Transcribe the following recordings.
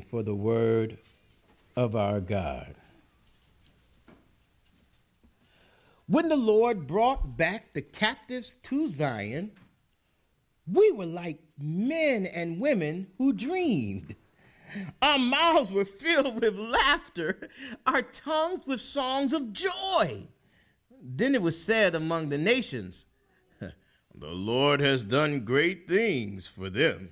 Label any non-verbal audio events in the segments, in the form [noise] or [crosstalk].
for the word of our God. When the Lord brought back the captives to Zion, we were like men and women who dreamed. Our mouths were filled with laughter, our tongues with songs of joy. Then it was said among the nations, The Lord has done great things for them.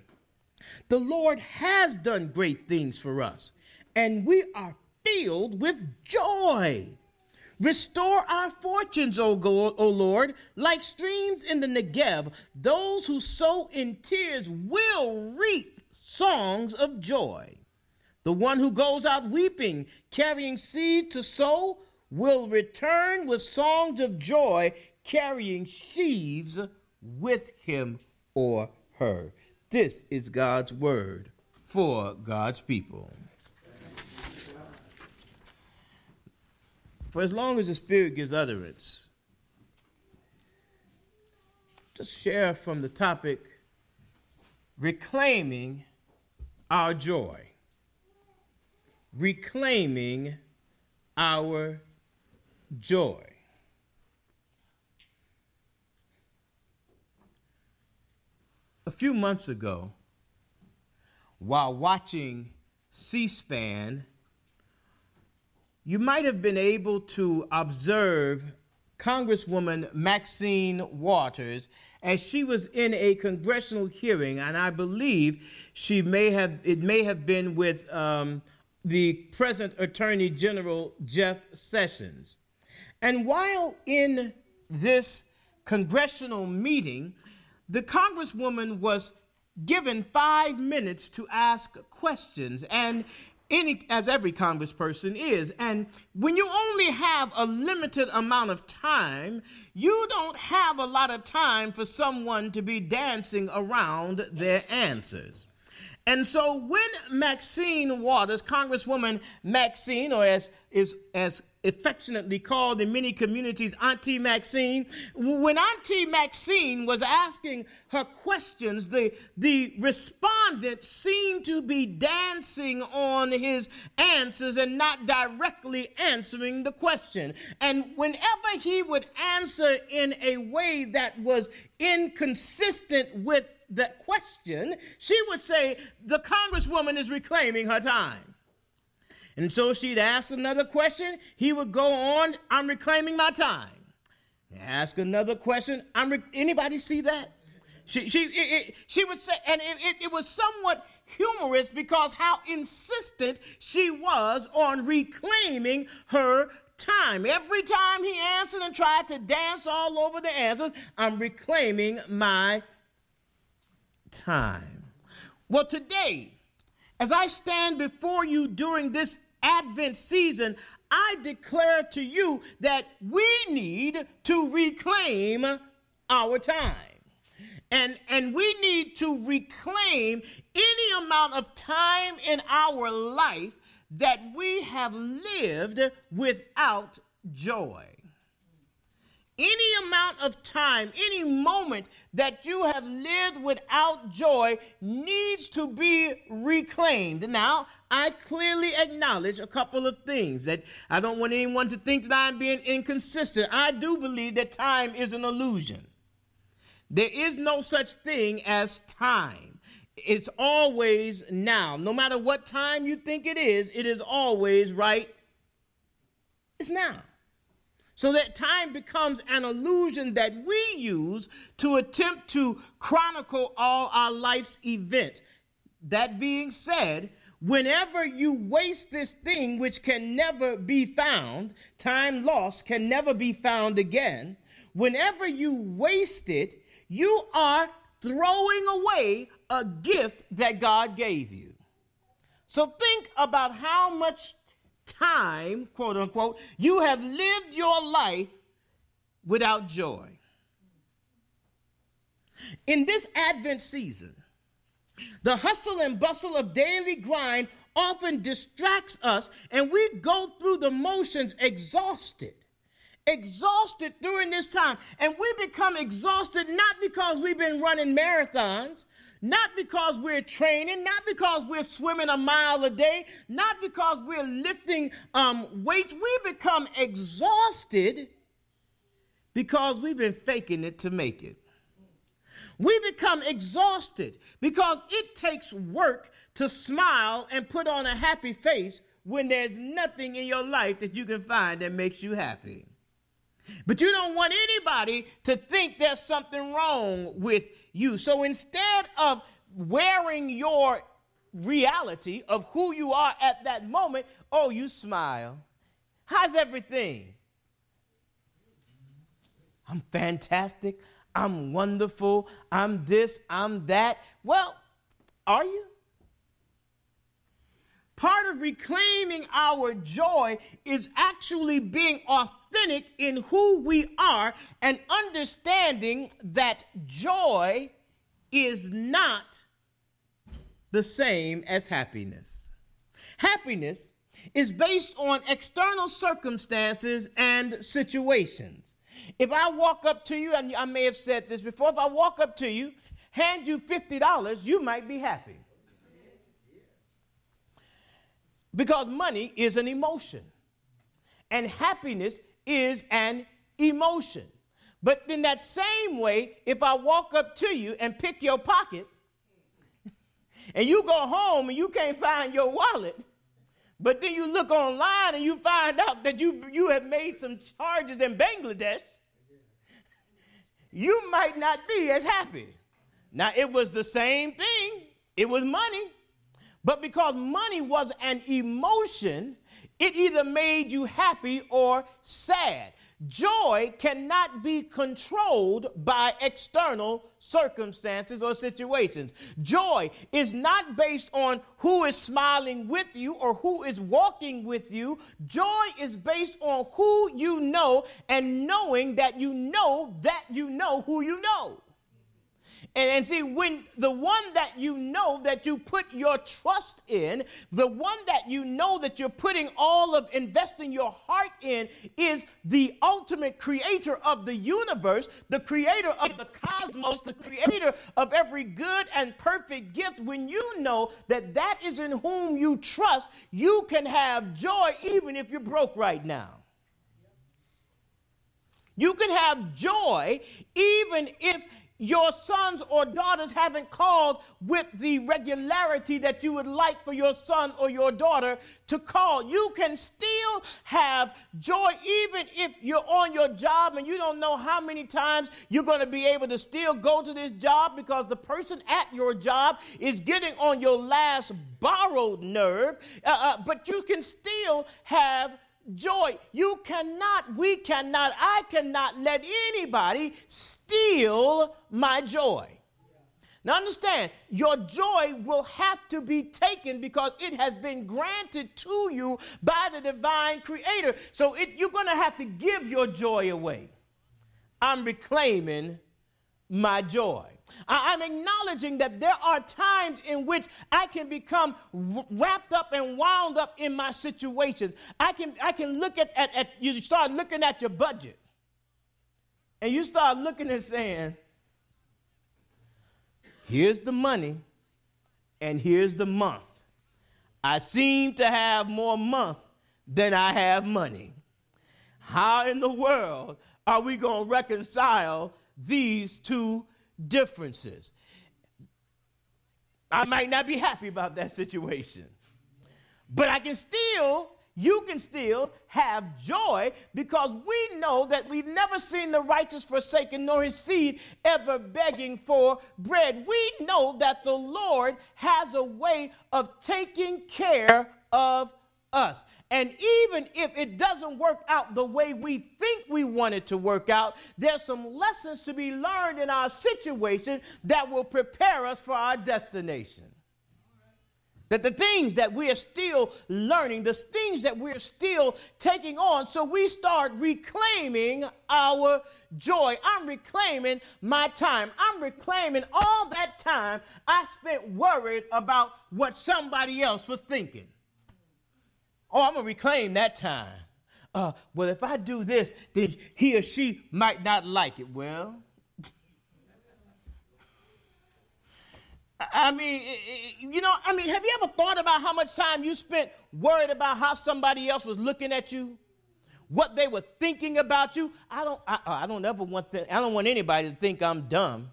The Lord has done great things for us, and we are filled with joy. Restore our fortunes, O, o Lord, like streams in the Negev. Those who sow in tears will reap songs of joy. The one who goes out weeping, carrying seed to sow, will return with songs of joy, carrying sheaves with him or her. This is God's word for God's people. For as long as the Spirit gives utterance, just share from the topic reclaiming our joy. Reclaiming our joy. A few months ago, while watching C SPAN, you might have been able to observe Congresswoman Maxine Waters as she was in a congressional hearing, and I believe she may have it may have been with um, the present Attorney General Jeff Sessions. And while in this congressional meeting, the Congresswoman was given five minutes to ask questions. And any, as every congressperson is. And when you only have a limited amount of time, you don't have a lot of time for someone to be dancing around their answers. And so when Maxine Waters, Congresswoman Maxine, or as is as affectionately called in many communities Auntie Maxine, when Auntie Maxine was asking her questions, the, the respondent seemed to be dancing on his answers and not directly answering the question. And whenever he would answer in a way that was inconsistent with the question, she would say, The congresswoman is reclaiming her time. And so she'd ask another question. He would go on, I'm reclaiming my time. Ask another question. I'm re- anybody see that? She, she, it, it, she would say, and it, it, it was somewhat humorous because how insistent she was on reclaiming her time. Every time he answered and tried to dance all over the answers, I'm reclaiming my time. Well, today, as I stand before you during this Advent season, I declare to you that we need to reclaim our time. And, and we need to reclaim any amount of time in our life that we have lived without joy any amount of time, any moment that you have lived without joy needs to be reclaimed. Now, I clearly acknowledge a couple of things that I don't want anyone to think that I'm being inconsistent. I do believe that time is an illusion. There is no such thing as time. It's always now. No matter what time you think it is, it is always right. It's now. So that time becomes an illusion that we use to attempt to chronicle all our life's events. That being said, whenever you waste this thing which can never be found, time lost can never be found again, whenever you waste it, you are throwing away a gift that God gave you. So think about how much time, quote unquote, you have lived your life without joy. In this Advent season, the hustle and bustle of daily grind often distracts us, and we go through the motions exhausted. Exhausted during this time. And we become exhausted not because we've been running marathons, not because we're training, not because we're swimming a mile a day, not because we're lifting um, weights. We become exhausted because we've been faking it to make it. We become exhausted because it takes work to smile and put on a happy face when there's nothing in your life that you can find that makes you happy. But you don't want anybody to think there's something wrong with you. So instead of wearing your reality of who you are at that moment, oh, you smile. How's everything? I'm fantastic. I'm wonderful. I'm this, I'm that. Well, are you? Part of reclaiming our joy is actually being authentic in who we are and understanding that joy is not the same as happiness. Happiness is based on external circumstances and situations. If I walk up to you, and I may have said this before, if I walk up to you, hand you $50, you might be happy. Because money is an emotion, and happiness is an emotion. But in that same way, if I walk up to you and pick your pocket, [laughs] and you go home and you can't find your wallet, but then you look online and you find out that you, you have made some charges in Bangladesh, you might not be as happy. Now, it was the same thing, it was money. But because money was an emotion, it either made you happy or sad. Joy cannot be controlled by external circumstances or situations. Joy is not based on who is smiling with you or who is walking with you. Joy is based on who you know and knowing that you know that you know who you know. And, and see, when the one that you know that you put your trust in, the one that you know that you're putting all of investing your heart in is the ultimate creator of the universe, the creator of the cosmos, the creator of every good and perfect gift. When you know that that is in whom you trust, you can have joy even if you're broke right now. You can have joy even if your sons or daughters haven't called with the regularity that you would like for your son or your daughter to call. You can still have joy even if you're on your job and you don't know how many times you're going to be able to still go to this job because the person at your job is getting on your last borrowed nerve. Uh, uh, but you can still have joy. You cannot, we cannot, I cannot let anybody steal my joy. Now understand, your joy will have to be taken because it has been granted to you by the divine creator. So it, you're going to have to give your joy away. I'm reclaiming my joy. I'm acknowledging that there are times in which I can become wrapped up and wound up in my situations. I can, I can look at, at, at, you start looking at your budget and you start looking and saying, here's the money and here's the month. I seem to have more month than I have money. How in the world are we going to reconcile these two differences. I might not be happy about that situation, but I can still, you can still have joy because we know that we've never seen the righteous forsaken nor his seed ever begging for bread. We know that the Lord has a way of taking care of us. And even if it doesn't work out the way we think we want it to work out, there's some lessons to be learned in our situation that will prepare us for our destination. That the things that we are still learning, the things that we're still taking on, so we start reclaiming our joy. I'm reclaiming my time. I'm reclaiming all that time I spent worried about what somebody else was thinking. Oh, I'm going to reclaim that time. Uh, well, if I do this, then he or she might not like it. Well, I mean, you know, I mean, have you ever thought about how much time you spent worried about how somebody else was looking at you? What they were thinking about you? I don't I, I don't ever want to, I don't want anybody to think I'm dumb.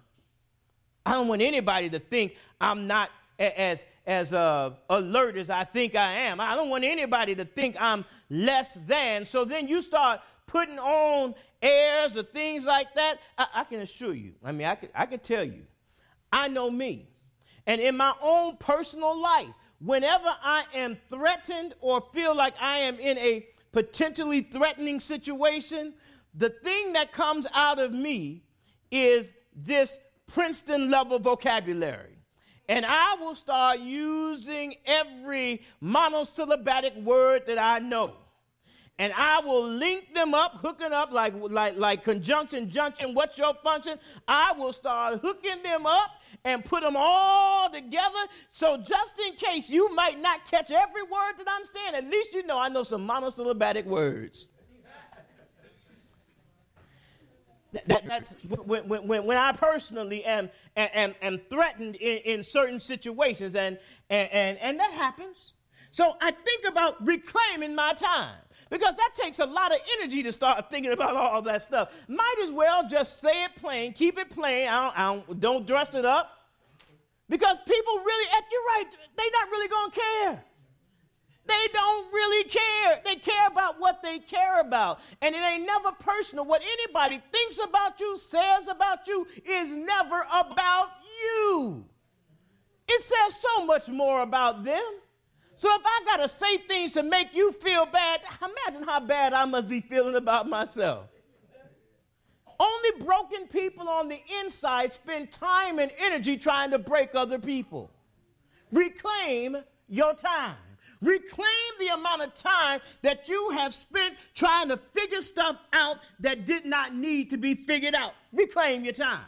I don't want anybody to think I'm not as as uh, alert as I think I am. I don't want anybody to think I'm less than. So then you start putting on airs or things like that. I, I can assure you. I mean, I can, I can tell you. I know me. And in my own personal life, whenever I am threatened or feel like I am in a potentially threatening situation, the thing that comes out of me is this Princeton level vocabulary. And I will start using every monosyllabic word that I know. And I will link them up, hooking up like, like, like conjunction, junction, what's your function? I will start hooking them up and put them all together. So just in case you might not catch every word that I'm saying, at least you know I know some monosyllabic words. That, that's when, when, when I personally am, am, am threatened in, in certain situations, and, and, and, and that happens. So I think about reclaiming my time because that takes a lot of energy to start thinking about all that stuff. Might as well just say it plain, keep it plain. I don't, I don't, don't dress it up because people really, you're right, they're not really going to care. They don't really care. They care about what they care about. And it ain't never personal. What anybody thinks about you, says about you, is never about you. It says so much more about them. So if I got to say things to make you feel bad, imagine how bad I must be feeling about myself. Only broken people on the inside spend time and energy trying to break other people. Reclaim your time. Reclaim the amount of time that you have spent trying to figure stuff out that did not need to be figured out. Reclaim your time.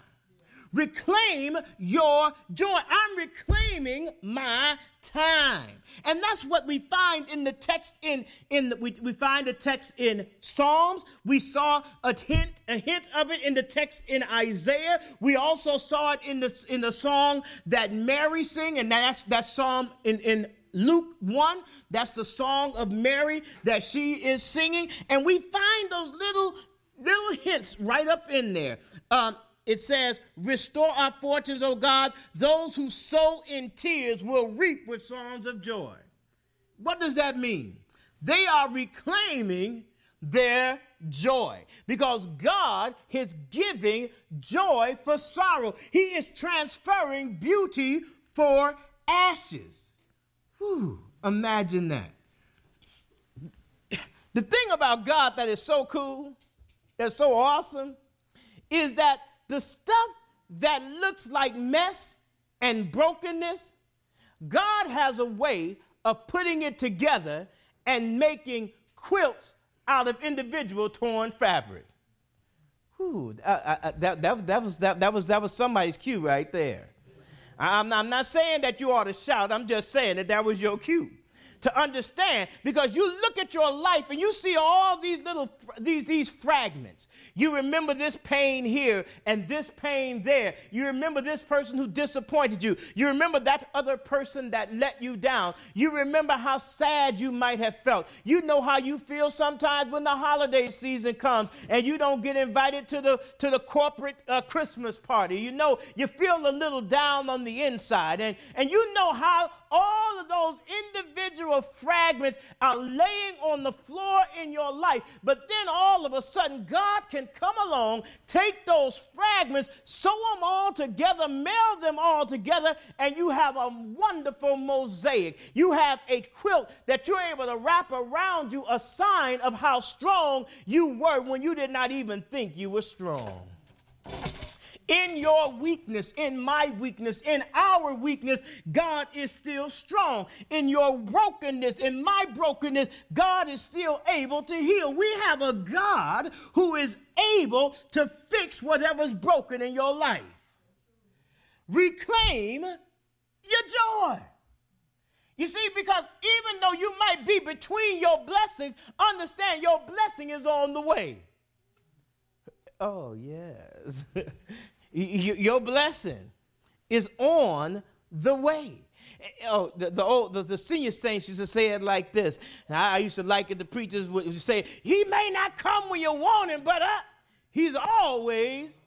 Reclaim your joy. I'm reclaiming my time. And that's what we find in the text in in the, we, we find the text in Psalms. We saw a hint a hint of it in the text in Isaiah. We also saw it in the in the song that Mary sing and that's that psalm in in Luke 1, that's the song of Mary that she is singing. And we find those little, little hints right up in there. Um, it says, Restore our fortunes, O God. Those who sow in tears will reap with songs of joy. What does that mean? They are reclaiming their joy because God is giving joy for sorrow. He is transferring beauty for ashes. Whew, imagine that. The thing about God that is so cool, that's so awesome, is that the stuff that looks like mess and brokenness, God has a way of putting it together and making quilts out of individual torn fabric. Whew, I, I, that, that, that, was, that, that, was, that was somebody's cue right there. I'm not, I'm not saying that you ought to shout. I'm just saying that that was your cue to understand because you look at your life and you see all these little these these fragments. You remember this pain here and this pain there. You remember this person who disappointed you. You remember that other person that let you down. You remember how sad you might have felt. You know how you feel sometimes when the holiday season comes and you don't get invited to the to the corporate uh, christmas party. You know you feel a little down on the inside and and you know how all of those individual fragments are laying on the floor in your life. But then all of a sudden, God can come along, take those fragments, sew them all together, meld them all together, and you have a wonderful mosaic. You have a quilt that you're able to wrap around you, a sign of how strong you were when you did not even think you were strong. In your weakness, in my weakness, in our weakness, God is still strong. In your brokenness, in my brokenness, God is still able to heal. We have a God who is able to fix whatever's broken in your life. Reclaim your joy. You see, because even though you might be between your blessings, understand your blessing is on the way. Oh, yes. [laughs] your blessing is on the way. Oh, the, the old the, the senior saints used to say it like this. I, used to like it. The preachers would say, "He may not come when you want him, but uh, he's always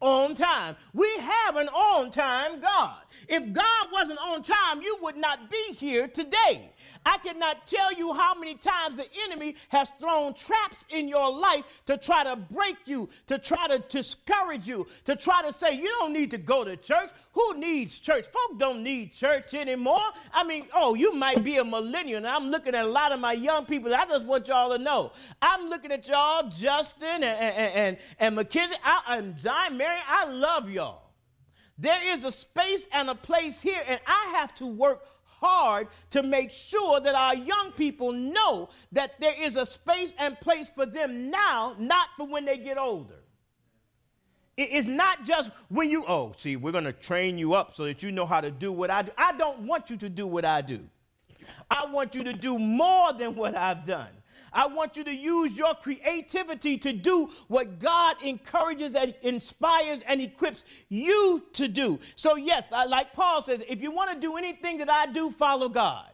on time. We have an on time God. If God wasn't on time, you would not be here today. I cannot tell you how many times the enemy has thrown traps in your life to try to break you, to try to discourage you, to try to say, you don't need to go to church. Who needs church? Folk don't need church anymore. I mean, oh, you might be a millennial, and I'm looking at a lot of my young people. I just want y'all to know. I'm looking at y'all, Justin and, and, and, and Mackenzie, I, and John, Mary, I love y'all. There is a space and a place here, and I have to work hard to make sure that our young people know that there is a space and place for them now, not for when they get older. It's not just when you, oh, see, we're going to train you up so that you know how to do what I do. I don't want you to do what I do. I want you to do more than what I've done. I want you to use your creativity to do what God encourages and inspires and equips you to do. So, yes, I, like Paul says, if you want to do anything that I do, follow God.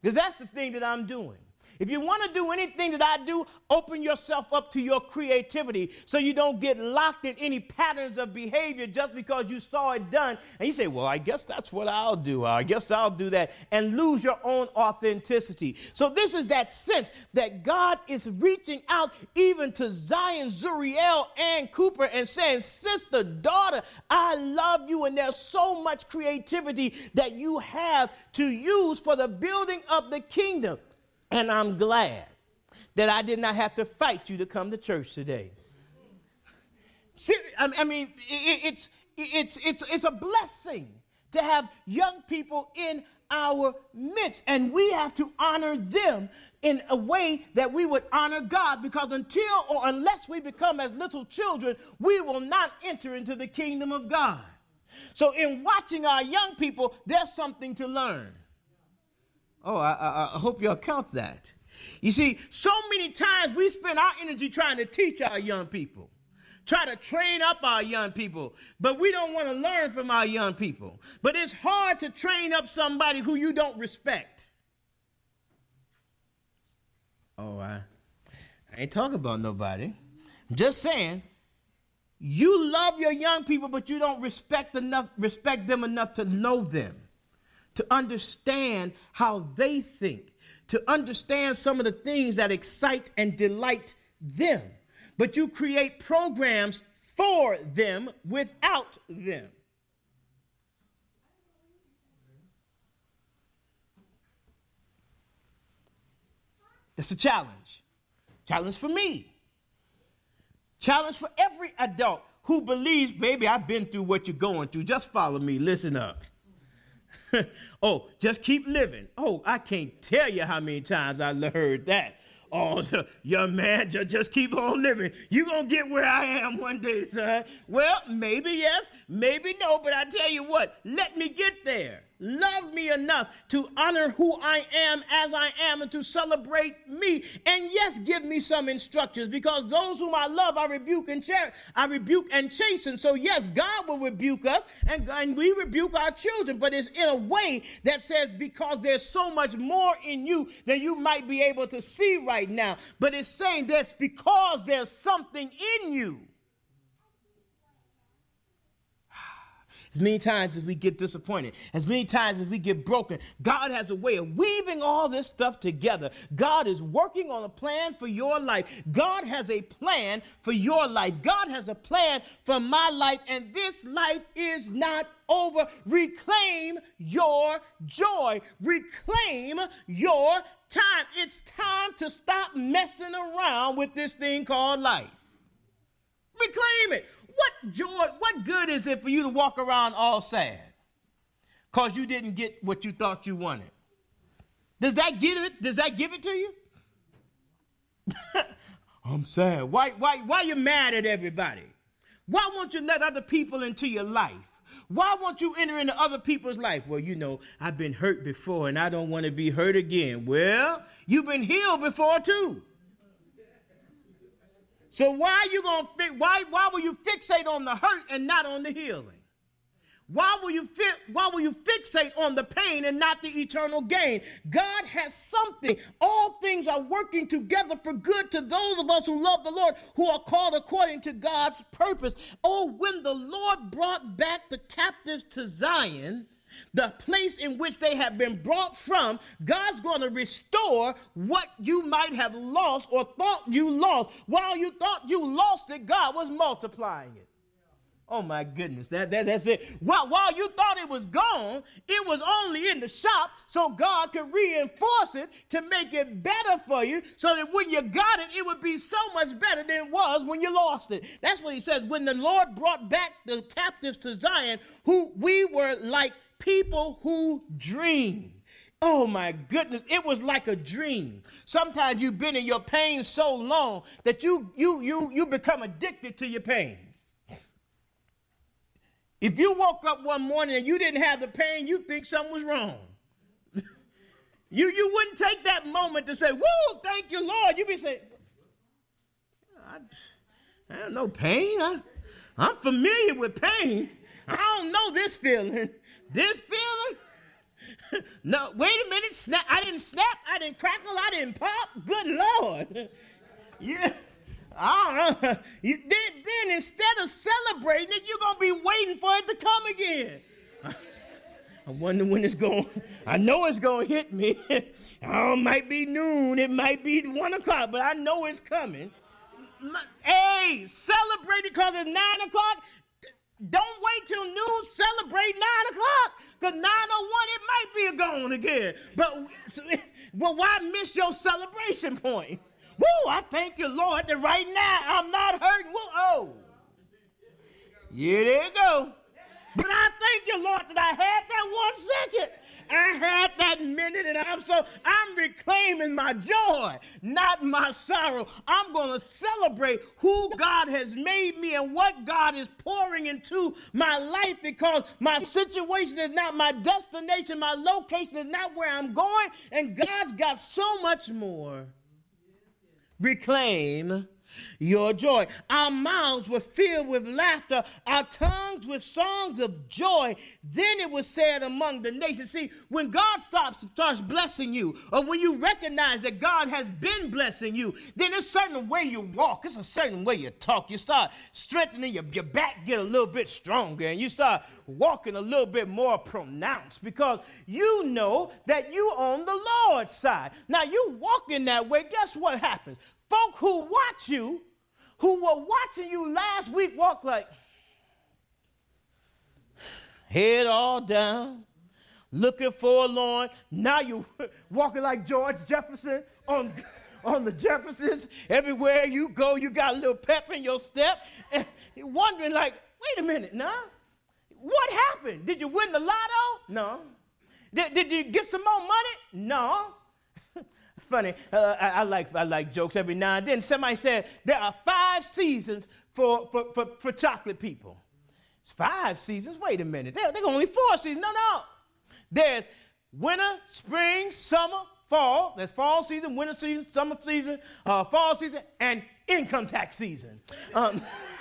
Because that's the thing that I'm doing. If you want to do anything that I do, open yourself up to your creativity so you don't get locked in any patterns of behavior just because you saw it done. And you say, well, I guess that's what I'll do. I guess I'll do that. And lose your own authenticity. So this is that sense that God is reaching out even to Zion, Zuriel, and Cooper and saying, sister, daughter, I love you. And there's so much creativity that you have to use for the building of the kingdom. And I'm glad that I did not have to fight you to come to church today. I mean, it's, it's, it's, it's a blessing to have young people in our midst, and we have to honor them in a way that we would honor God because until or unless we become as little children, we will not enter into the kingdom of God. So, in watching our young people, there's something to learn. Oh, I, I, hope y'all count that. You see, so many times we spend our energy trying to teach our young people, try to train up our young people, but we don't want to learn from our young people. But it's hard to train up somebody who you don't respect. Oh, I, I ain't talking about nobody. I'm just saying, you love your young people, but you don't respect enough, respect them enough to know them to understand how they think, to understand some of the things that excite and delight them. But you create programs for them without them. It's a challenge. Challenge for me. Challenge for every adult who believes, baby, I've been through what you're going through. Just follow me. Listen up. [laughs] oh, just keep living. Oh, I can't tell you how many times I heard that. Oh, [laughs] so, young man, just, just keep on living. you going to get where I am one day, son. Well, maybe yes, maybe no, but I tell you what, let me get there love me enough to honor who I am as I am and to celebrate me. And yes, give me some instructions because those whom I love, I rebuke and cherish, I rebuke and chasten. So yes, God will rebuke us and, and we rebuke our children, but it's in a way that says because there's so much more in you than you might be able to see right now. But it's saying that's because there's something in you as many times as we get disappointed, as many times as we get broken, God has a way of weaving all this stuff together. God is working on a plan for your life. God has a plan for your life. God has a plan for my life, and this life is not over. Reclaim your joy, reclaim your time. It's time to stop messing around with this thing called life. Reclaim it. What joy, what good is it for you to walk around all sad? Because you didn't get what you thought you wanted. Does that give it? Does that give it to you? [laughs] I'm sad. Why, why, why you mad at everybody? Why won't you let other people into your life? Why won't you enter into other people's life? Well, you know, I've been hurt before and I don't want to be hurt again. Well, you've been healed before too. So why you gonna why why will you fixate on the hurt and not on the healing? Why will you fi- why will you fixate on the pain and not the eternal gain? God has something. All things are working together for good to those of us who love the Lord, who are called according to God's purpose. Oh, when the Lord brought back the captives to Zion, the place in which they have been brought from, God's going to restore what you might have lost or thought you lost. While you thought you lost it, God was multiplying it. Oh my goodness, that, that that's it. While, while you thought it was gone, it was only in the shop so God could reinforce it to make it better for you so that when you got it, it would be so much better than it was when you lost it. That's what he says. When the Lord brought back the captives to Zion, who we were like people who dream. Oh my goodness, it was like a dream. Sometimes you've been in your pain so long that you you you you become addicted to your pain. If you woke up one morning and you didn't have the pain, you think something was wrong. [laughs] you, you wouldn't take that moment to say, Woo, thank you, Lord. You'd be saying, I, I don't pain. I, I'm familiar with pain. I don't know this feeling. [laughs] This feeling? [laughs] no, wait a minute. Snap. I didn't snap. I didn't crackle. I didn't pop. Good Lord. yeah. Don't. Uh, [laughs] you, then, then instead of celebrating it, you're to be waiting for it to come again. [laughs] I wonder when it's going. I know it's to hit me. [laughs] oh, it might be noon. It might be one o'clock, but I know it's coming. Hey, celebrate it because it's nine o'clock. Don't wait till noon. Celebrate nine o'clock because 901 it might be a gone again. But, but why miss your celebration point? Woo, I thank you, Lord, that right now I'm not hurting. Woo, oh. Yeah, there you go. But I thank you, Lord, that I had that one second. I had that minute, and I'm so I'm reclaiming my joy, not my sorrow. I'm to celebrate who God has made me and what God is pouring into my life because my situation is not my destination, my location is not where I'm going, and God's got so much more reclaim your joy. Our mouths were filled with laughter, our tongues with songs of joy. Then it was said among the nations. See, when God starts, starts blessing you, or when you recognize that God has been blessing you, then it's a certain way you walk, it's a certain way you talk. You start strengthening your, your back, get a little bit stronger, and you start walking a little bit more pronounced because you know that you're on the Lord's side. Now, you walking that way, guess what happens? Folk who watch you who were watching you last week walk like head all down, looking forlorn. Now you [laughs] walking like George Jefferson on, on the Jeffersons. Everywhere you go, you got a little pep in your step. And you're wondering, like, wait a minute, now. What happened? Did you win the lotto? No. Did, did you get some more money? No funny. Uh, I, I, like, I like jokes every now and then. Somebody said there are five seasons for, for, for, for chocolate people. It's five seasons? Wait a minute. There, there are only four seasons. No, no. There's winter, spring, summer, fall. There's fall season, winter season, summer season, uh, fall season, and income tax season. Um, [laughs]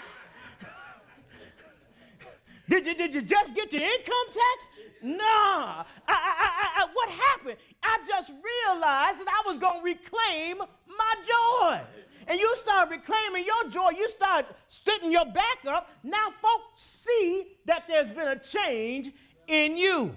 did, you, did you just get your income tax? Nah. I, I, I, what happened? I just realized that I was going to reclaim my joy. And you start reclaiming your joy, you start sitting your back up. Now, folks see that there's been a change in you.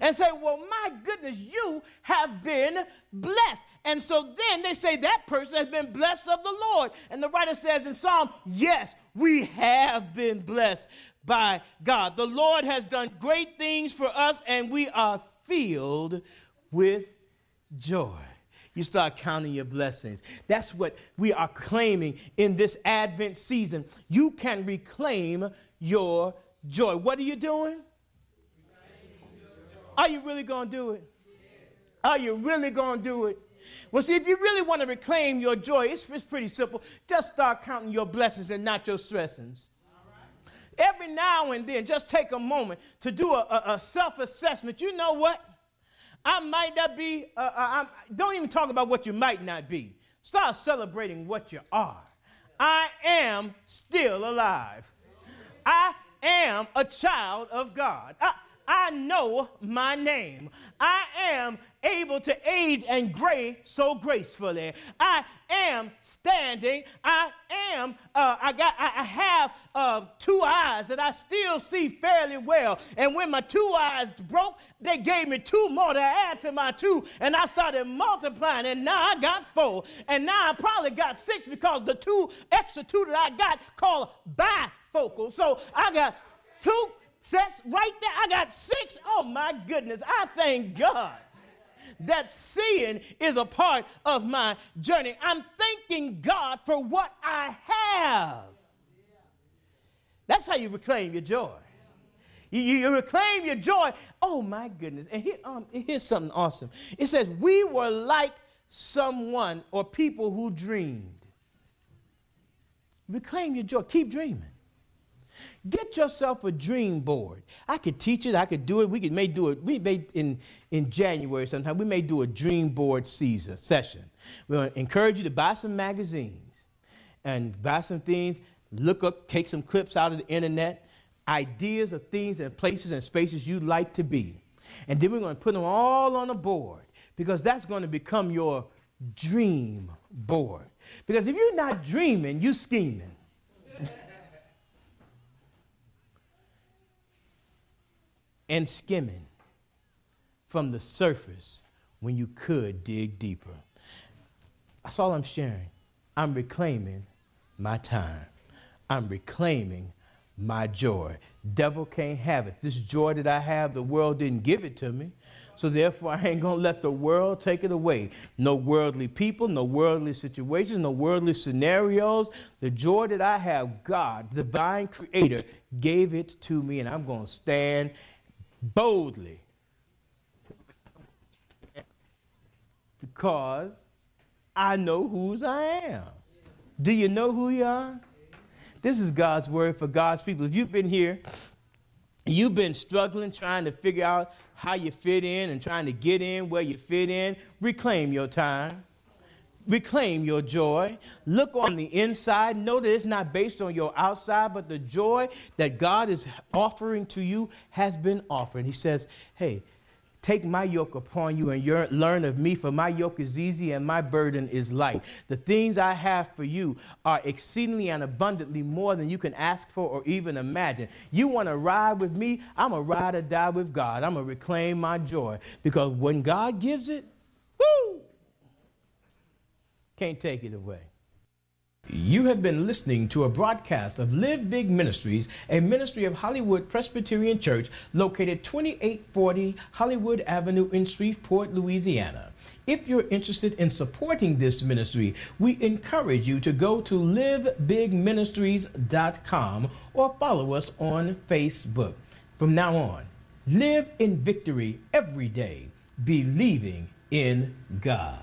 And say, well, my goodness, you have been blessed. And so then they say that person has been blessed of the Lord. And the writer says in Psalm, yes, we have been blessed by God. The Lord has done great things for us, and we are filled with joy. You start counting your blessings. That's what we are claiming in this Advent season. You can reclaim your joy. What are you doing? Are you really going to do it? Are you really going to do it? Well, see, if you really want to reclaim your joy, it's, it's pretty simple. Just start counting your blessings and not your stressings. Every now and then, just take a moment to do a, a, a self assessment. You know what? I might not be, uh, uh I, don't even talk about what you might not be. Start celebrating what you are. I am still alive. I am a child of God. I, I know my name. I am able to age and gray so gracefully. I am standing. I am. Uh, I got. I, I have uh, two eyes that I still see fairly well. And when my two eyes broke, they gave me two more to add to my two, and I started multiplying. And now I got four, and now I probably got six because the two extra two that I got called bifocal. So I got two sets right there. I got six. Oh my goodness. I thank God that seeing is a part of my journey. I'm thanking God for what I have. That's how you reclaim your joy. You, you, reclaim your joy. Oh my goodness. And here, um, here's something awesome. It says, We were like someone or people who dreamed. Reclaim your joy. Keep dreaming. Get yourself a dream board. I could teach it. I could do it. We could may do it. We may in in January sometime. We may do a dream board season session. We'll encourage you to buy some magazines and buy some things. Look up, take some clips out of the internet, ideas of things and places and spaces you'd like to be, and then we're going to put them all on a board because that's going to become your dream board. Because if you're not dreaming, you're scheming. [laughs] and skimming from the surface when you could dig deeper. That's all I'm sharing. I'm reclaiming my time. I'm reclaiming my joy. Devil can't have it. This joy that I have, the world didn't give it to me. So therefore, [laughs] I ain't gonna let the world take it away. No worldly people, no worldly situations, no worldly scenarios. The joy that I have, God, the divine creator, gave it to me, and I'm gonna stand boldly because I know whose I am. Do you know who you are? This is God's word for God's people. If you've been here, you've been struggling trying to figure out how you fit in and trying to get in where you fit in, reclaim your time reclaim your joy. Look on the inside. Know that it's not based on your outside, but the joy that God is offering to you has been offered. He says, Hey, Take my yoke upon you and learn of me, for my yoke is easy and my burden is light. The things I have for you are exceedingly and abundantly more than you can ask for or even imagine. You want to ride with me? I'm a ride or die with God. I'm going to reclaim my joy because when God gives it, whoo, can't take it away. You have been listening to a broadcast of Live Big Ministries, a ministry of Hollywood Presbyterian Church located 2840 Hollywood Avenue in Shreveport, Louisiana. If you're interested in supporting this ministry, we encourage you to go to livebigministries.com or follow us on Facebook. From now on, live in victory every day, believing in God.